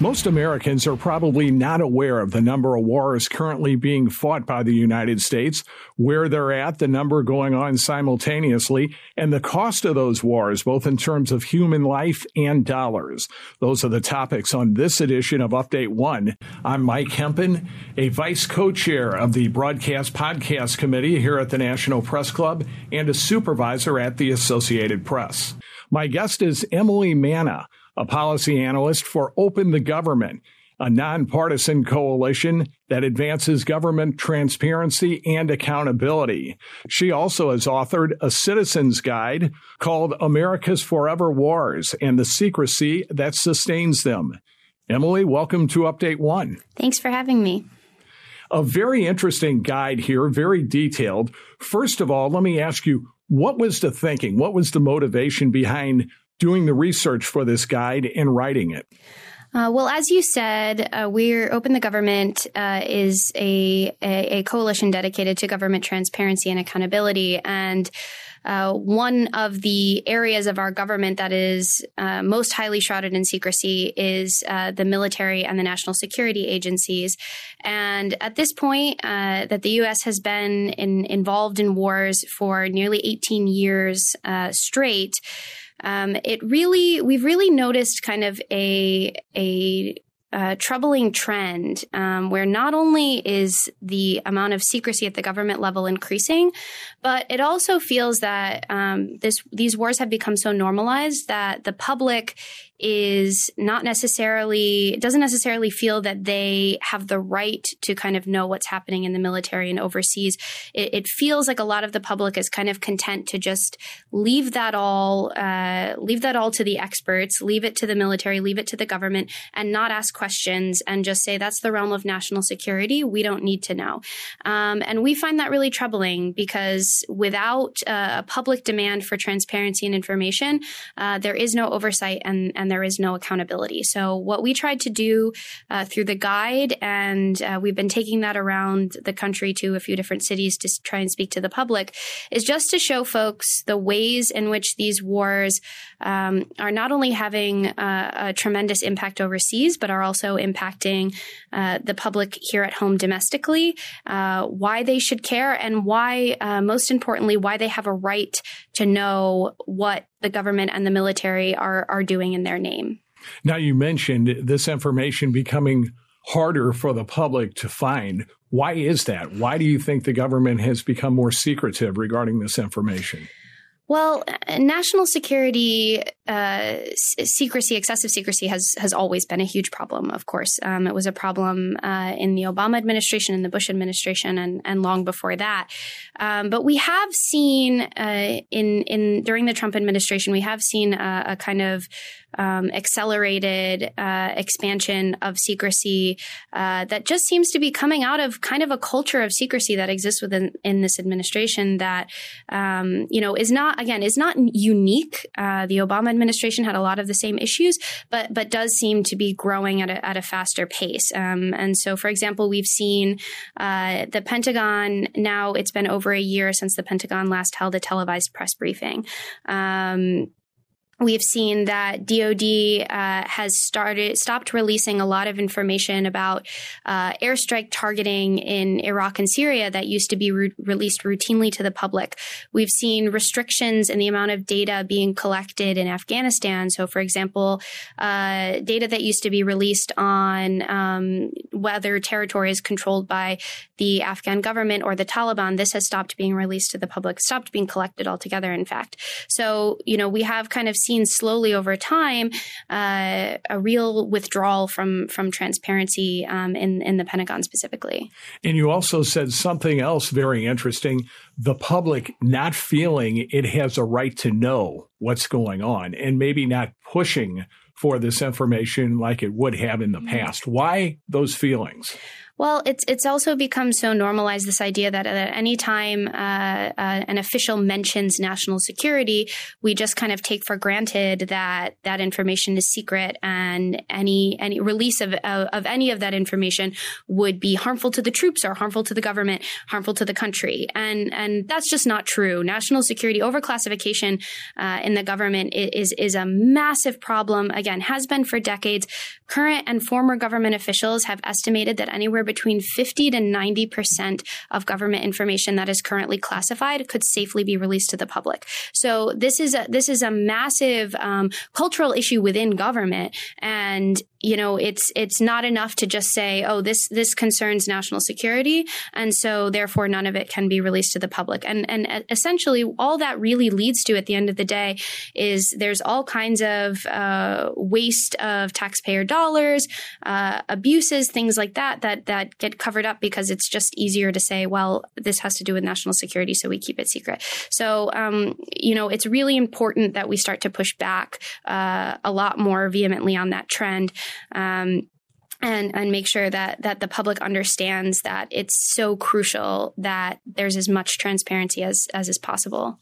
Most Americans are probably not aware of the number of wars currently being fought by the United States, where they're at, the number going on simultaneously, and the cost of those wars, both in terms of human life and dollars. Those are the topics on this edition of Update One. I'm Mike Hempen, a vice co-chair of the Broadcast Podcast Committee here at the National Press Club and a supervisor at the Associated Press. My guest is Emily Manna a policy analyst for Open the Government, a nonpartisan coalition that advances government transparency and accountability. She also has authored a citizen's guide called America's Forever Wars and the Secrecy That Sustains Them. Emily, welcome to Update One. Thanks for having me. A very interesting guide here, very detailed. First of all, let me ask you, what was the thinking? What was the motivation behind doing the research for this guide and writing it? Uh, well, as you said, uh, we're Open the Government uh, is a, a, a, coalition dedicated to government transparency and accountability. And uh, one of the areas of our government that is uh, most highly shrouded in secrecy is uh, the military and the national security agencies. And at this point, that the U.S. has been in, involved in wars for nearly 18 years straight um, it really we've really noticed kind of a a uh, troubling trend um, where not only is the amount of secrecy at the government level increasing, but it also feels that um, this these wars have become so normalized that the public is not necessarily doesn't necessarily feel that they have the right to kind of know what's happening in the military and overseas. It, it feels like a lot of the public is kind of content to just leave that all uh, leave that all to the experts, leave it to the military, leave it to the government, and not ask questions and just say that's the realm of national security. We don't need to know, um, and we find that really troubling because without uh, a public demand for transparency and information, uh, there is no oversight and and and there is no accountability. So what we tried to do uh, through the guide, and uh, we've been taking that around the country to a few different cities to try and speak to the public, is just to show folks the ways in which these wars um, are not only having uh, a tremendous impact overseas, but are also impacting uh, the public here at home domestically, uh, why they should care, and why, uh, most importantly, why they have a right to know what the government and the military are are doing in their name. Now you mentioned this information becoming harder for the public to find. Why is that? Why do you think the government has become more secretive regarding this information? Well, national security uh, secrecy, excessive secrecy, has has always been a huge problem. Of course, um, it was a problem uh, in the Obama administration, in the Bush administration, and and long before that. Um, but we have seen uh, in in during the Trump administration, we have seen a, a kind of um, accelerated uh, expansion of secrecy uh, that just seems to be coming out of kind of a culture of secrecy that exists within in this administration that um, you know is not again is not unique. Uh, the Obama administration had a lot of the same issues, but but does seem to be growing at a, at a faster pace. Um, and so, for example, we've seen uh, the Pentagon now. It's been over a year since the Pentagon last held a televised press briefing. Um, We've seen that DoD uh, has started stopped releasing a lot of information about uh, airstrike targeting in Iraq and Syria that used to be re- released routinely to the public. We've seen restrictions in the amount of data being collected in Afghanistan. So, for example, uh, data that used to be released on um, whether territory is controlled by the Afghan government or the Taliban, this has stopped being released to the public, stopped being collected altogether. In fact, so you know we have kind of seen slowly over time uh, a real withdrawal from from transparency um, in in the Pentagon specifically. And you also said something else very interesting. the public not feeling it has a right to know what's going on and maybe not pushing for this information like it would have in the mm-hmm. past. Why those feelings? Well, it's it's also become so normalized this idea that at any time uh, uh, an official mentions national security, we just kind of take for granted that that information is secret, and any any release of of, of any of that information would be harmful to the troops or harmful to the government, harmful to the country, and and that's just not true. National security overclassification uh, in the government is is a massive problem. Again, has been for decades. Current and former government officials have estimated that anywhere between 50 to 90% of government information that is currently classified could safely be released to the public. So this is a, this is a massive um, cultural issue within government. And you know it's it's not enough to just say oh this this concerns national security and so therefore none of it can be released to the public and and essentially all that really leads to at the end of the day is there's all kinds of uh, waste of taxpayer dollars uh, abuses things like that that that get covered up because it's just easier to say well this has to do with national security so we keep it secret so um, you know it's really important that we start to push back uh, a lot more vehemently on that trend um, and and make sure that that the public understands that it's so crucial that there's as much transparency as as is possible.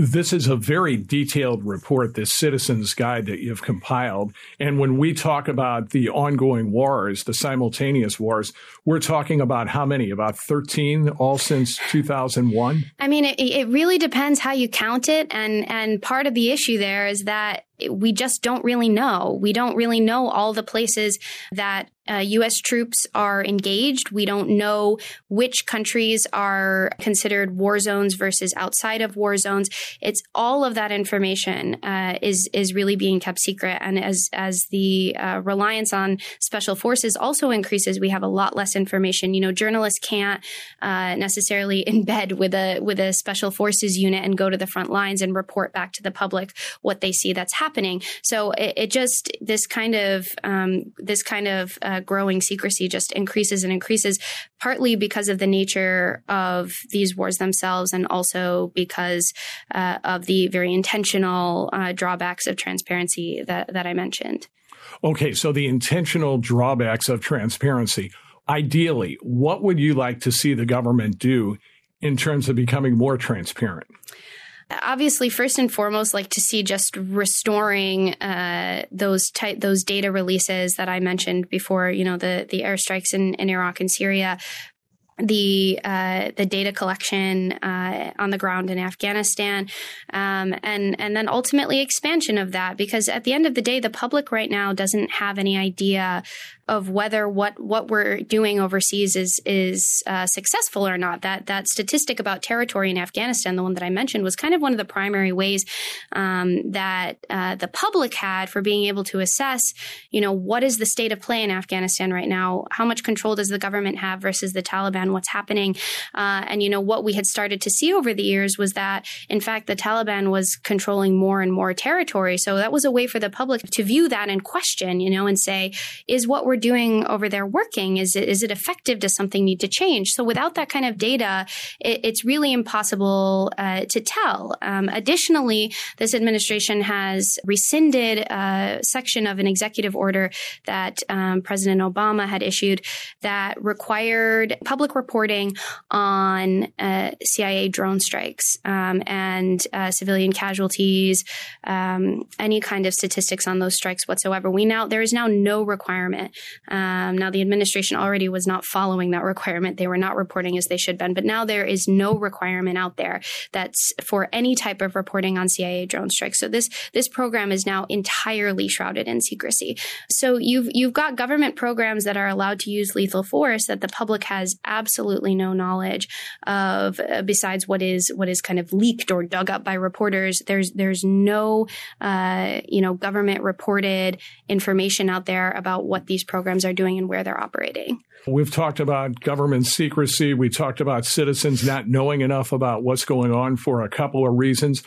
This is a very detailed report, this citizens guide that you've compiled. And when we talk about the ongoing wars, the simultaneous wars, we're talking about how many? About 13 all since 2001? I mean, it, it really depends how you count it. And, and part of the issue there is that we just don't really know. We don't really know all the places that uh, U.S. troops are engaged. We don't know which countries are considered war zones versus outside of war zones. It's all of that information uh, is is really being kept secret, and as as the uh, reliance on special forces also increases, we have a lot less information. You know, journalists can't uh, necessarily embed with a with a special forces unit and go to the front lines and report back to the public what they see that's happening. So it, it just this kind of um, this kind of uh, growing secrecy just increases and increases, partly because of the nature of these wars themselves, and also because uh, of the very intentional uh, drawbacks of transparency that, that I mentioned. Okay, so the intentional drawbacks of transparency. Ideally, what would you like to see the government do in terms of becoming more transparent? obviously first and foremost like to see just restoring uh, those type those data releases that I mentioned before you know the the airstrikes in, in Iraq and Syria the uh, the data collection uh, on the ground in Afghanistan, um, and and then ultimately expansion of that because at the end of the day, the public right now doesn't have any idea of whether what what we're doing overseas is is uh, successful or not. That that statistic about territory in Afghanistan, the one that I mentioned, was kind of one of the primary ways um, that uh, the public had for being able to assess, you know, what is the state of play in Afghanistan right now? How much control does the government have versus the Taliban? What's happening? Uh, and you know what we had started to see over the years was that, in fact, the Taliban was controlling more and more territory. So that was a way for the public to view that and question, you know, and say, is what we're doing over there working? Is it, is it effective? Does something need to change? So without that kind of data, it, it's really impossible uh, to tell. Um, additionally, this administration has rescinded a section of an executive order that um, President Obama had issued that required public reporting on uh, CIA drone strikes um, and uh, civilian casualties, um, any kind of statistics on those strikes whatsoever. We now there is now no requirement um, now, the administration already was not following that requirement. They were not reporting as they should have been, but now there is no requirement out there that's for any type of reporting on CIA drone strikes. So this this program is now entirely shrouded in secrecy. So you've you've got government programs that are allowed to use lethal force that the public has absolutely no knowledge of, uh, besides what is what is kind of leaked or dug up by reporters. There's there's no uh, you know government reported information out there about what these programs programs are doing and where they're operating. We've talked about government secrecy. We talked about citizens not knowing enough about what's going on for a couple of reasons.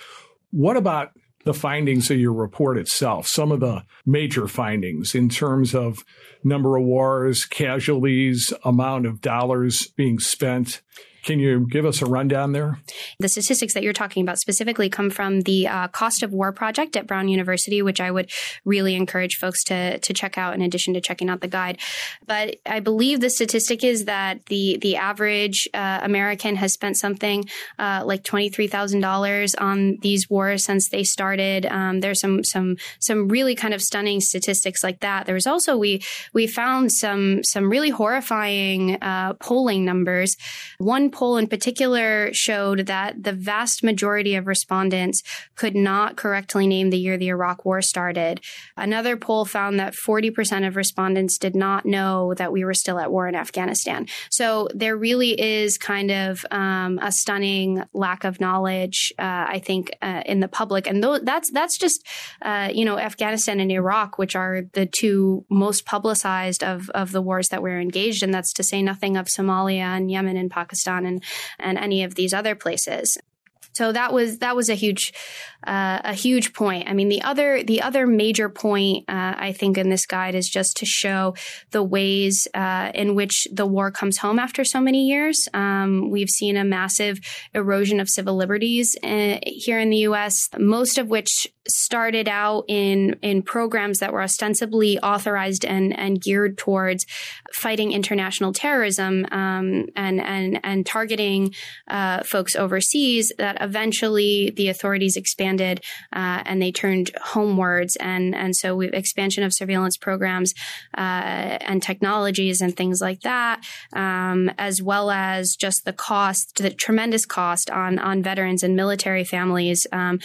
What about the findings of your report itself, some of the major findings in terms of number of wars, casualties, amount of dollars being spent Can you give us a rundown there? The statistics that you're talking about specifically come from the uh, Cost of War project at Brown University, which I would really encourage folks to to check out in addition to checking out the guide. But I believe the statistic is that the the average uh, American has spent something uh, like twenty three thousand dollars on these wars since they started. Um, there's some some some really kind of stunning statistics like that. There was also we we found some some really horrifying uh, polling numbers. One poll in particular showed that the vast majority of respondents could not correctly name the year the Iraq War started. Another poll found that 40% of respondents did not know that we were still at war in Afghanistan. So there really is kind of um, a stunning lack of knowledge, uh, I think, uh, in the public, and th- that's that's just uh, you know Afghanistan and Iraq, which are the two most publicized of of the wars that we're engaged in. That's to say nothing of Somalia and Yemen and Pakistan and and any of these other places. So that was that was a huge uh, a huge point. I mean, the other the other major point uh, I think in this guide is just to show the ways uh, in which the war comes home after so many years. Um, we've seen a massive erosion of civil liberties uh, here in the U.S., most of which started out in in programs that were ostensibly authorized and and geared towards fighting international terrorism um, and and and targeting uh, folks overseas. That eventually the authorities expanded uh, and they turned homewards, and and so we expansion of surveillance programs uh, and technologies and things like that, um, as well as just the cost, the tremendous cost on on veterans and military families. Um,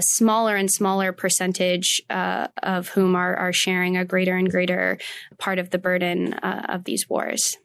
smaller and smaller percentage uh, of whom are, are sharing a greater and greater part of the burden uh, of these wars.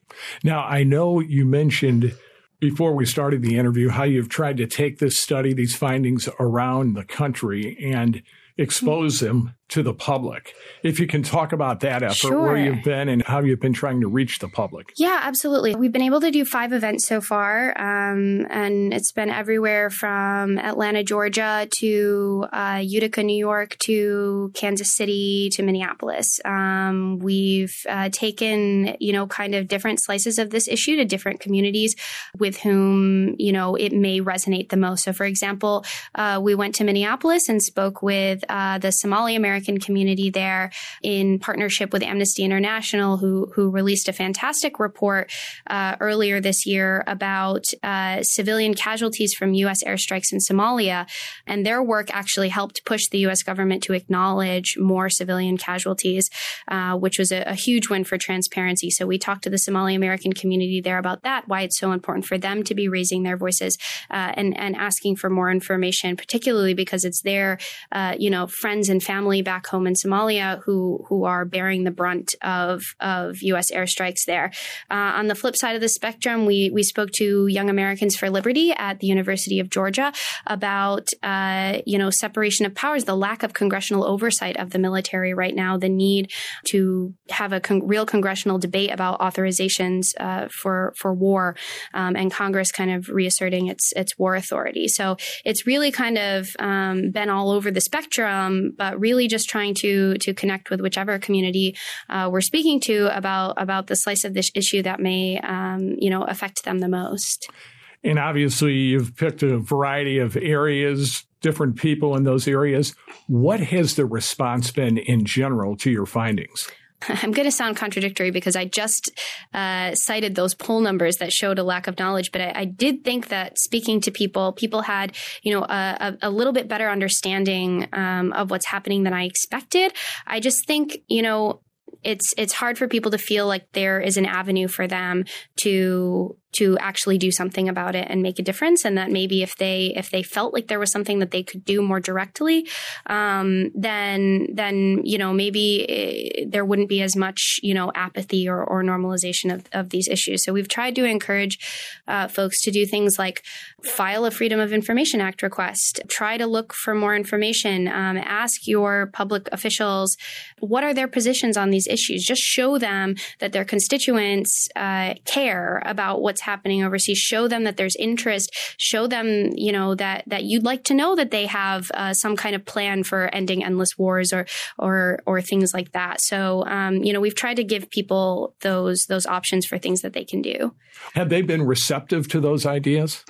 Now, I know you mentioned before we started the interview how you've tried to take this study, these findings around the country and expose them to the public. If you can talk about that effort, sure. where you've been and how you've been trying to reach the public. Yeah, absolutely. We've been able to do five events so far, um, and it's been everywhere from Atlanta, Georgia to uh, Utica, New York to Kansas City to Minneapolis. Um, we've uh, taken, you know, kind of different slices of this issue to different communities with whom, you know, it may resonate the most. So, for example, uh, we went to Minneapolis and spoke with uh, the Somali American community there in partnership with Amnesty International, who who released a fantastic report uh, earlier this year about uh, civilian casualties from U.S. airstrikes in Somalia, and their work actually helped push the U.S. government to acknowledge more civilian casualties, uh, which was a, a huge win for transparency. So we talked to the Somali American community there about that, why it's so important for them to be raising their voices uh, and and asking for more information, particularly because it's their uh, you know friends and family back home in Somalia who who are bearing the brunt of of U.S. airstrikes there. Uh, on the flip side of the spectrum, we we spoke to Young Americans for Liberty at the University of Georgia about uh, you know separation of powers, the lack of congressional oversight of the military right now, the need to have a con- real congressional debate about authorizations uh, for for war, um, and Congress kind of reasserting its its war authority. So it's really kind of um, been all over the spectrum, but really just trying to to connect with whichever community uh, we're speaking to about about the slice of this issue that may um, you know affect them the most. And obviously, you've picked a variety of areas, different people in those areas. What has the response been in general to your findings? I'm going to sound contradictory because I just uh, cited those poll numbers that showed a lack of knowledge, but I, I did think that speaking to people, people had you know a, a little bit better understanding um, of what's happening than I expected. I just think you know it's it's hard for people to feel like there is an avenue for them to to actually do something about it and make a difference and that maybe if they if they felt like there was something that they could do more directly um, then then you know maybe it, there wouldn't be as much you know apathy or, or normalization of, of these issues. So we've tried to encourage uh, folks to do things like file a freedom of information act request try to look for more information um, ask your public officials what are their positions on these issues? Just show them that their constituents uh, care about what's happening overseas. Show them that there's interest. Show them, you know, that that you'd like to know that they have uh, some kind of plan for ending endless wars or or or things like that. So, um, you know, we've tried to give people those those options for things that they can do. Have they been receptive to those ideas?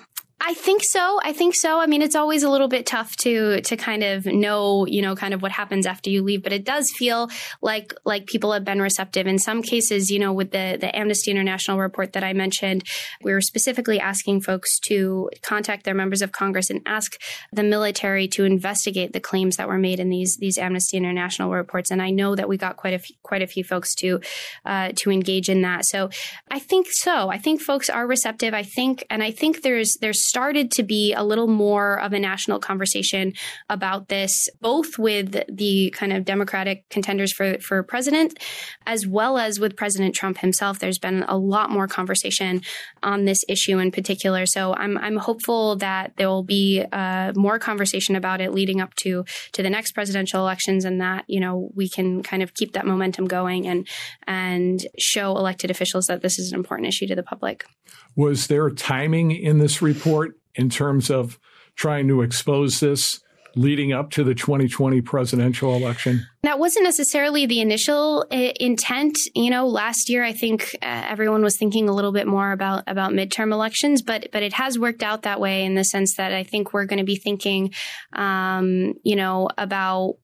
I think so. I think so. I mean, it's always a little bit tough to to kind of know, you know, kind of what happens after you leave, but it does feel like like people have been receptive. In some cases, you know, with the the Amnesty International report that I mentioned, we were specifically asking folks to contact their members of Congress and ask the military to investigate the claims that were made in these these Amnesty International reports. And I know that we got quite a few, quite a few folks to uh, to engage in that. So I think so. I think folks are receptive. I think, and I think there's there's started to be a little more of a national conversation about this, both with the kind of Democratic contenders for, for president, as well as with President Trump himself. There's been a lot more conversation on this issue in particular. So I'm, I'm hopeful that there will be uh, more conversation about it leading up to, to the next presidential elections and that, you know, we can kind of keep that momentum going and, and show elected officials that this is an important issue to the public. Was there timing in this report in terms of trying to expose this leading up to the 2020 presidential election? That wasn't necessarily the initial uh, intent. You know, last year I think uh, everyone was thinking a little bit more about about midterm elections, but but it has worked out that way in the sense that I think we're going to be thinking, um, you know, about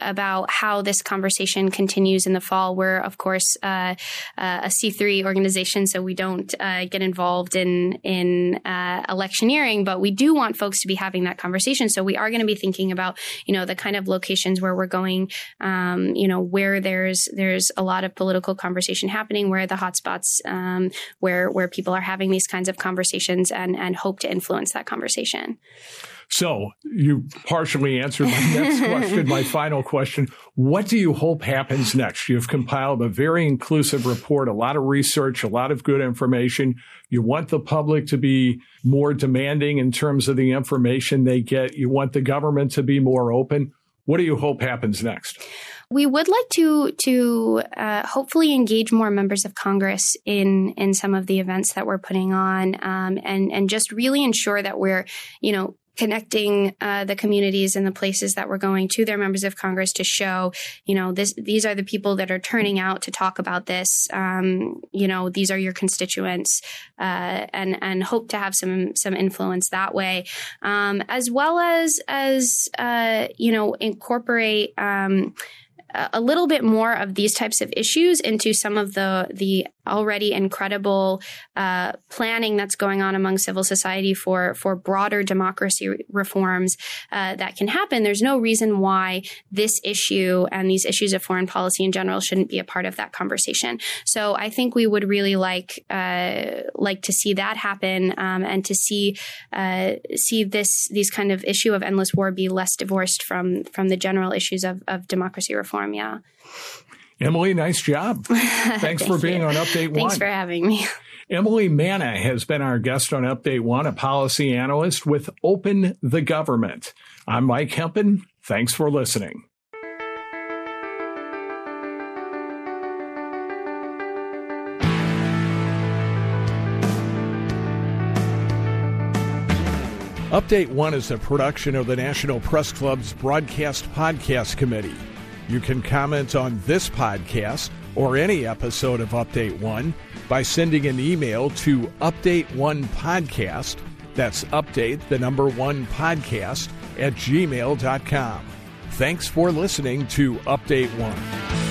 about how this conversation continues in the fall. We're, of course, uh, uh, a C3 organization, so we don't uh, get involved in in uh, electioneering, but we do want folks to be having that conversation. So we are going to be thinking about, you know, the kind of locations where we're going, um, you know, where there's there's a lot of political conversation happening, where the hotspots, um, where where people are having these kinds of conversations, and and hope to influence that conversation. So you partially answered my next question, my final question. What do you hope happens next? You've compiled a very inclusive report, a lot of research, a lot of good information. You want the public to be more demanding in terms of the information they get. You want the government to be more open. What do you hope happens next? We would like to to uh, hopefully engage more members of Congress in in some of the events that we're putting on, um, and and just really ensure that we're you know connecting uh, the communities and the places that we're going to their members of Congress to show, you know, this these are the people that are turning out to talk about this. Um, you know, these are your constituents, uh, and and hope to have some some influence that way, um, as well as as uh, you know incorporate. Um, a little bit more of these types of issues into some of the the already incredible uh, planning that's going on among civil society for for broader democracy reforms uh, that can happen. There's no reason why this issue and these issues of foreign policy in general shouldn't be a part of that conversation. So I think we would really like uh, like to see that happen um, and to see uh, see this these kind of issue of endless war be less divorced from from the general issues of, of democracy reform. Yeah. Emily, nice job. Thanks Thank for being you. on Update One. Thanks for having me. Emily Manna has been our guest on Update One, a policy analyst with Open the Government. I'm Mike Hempen. Thanks for listening. Update One is a production of the National Press Club's Broadcast Podcast Committee. You can comment on this podcast or any episode of Update One by sending an email to Update One Podcast. That's update the number one podcast at gmail.com. Thanks for listening to Update One.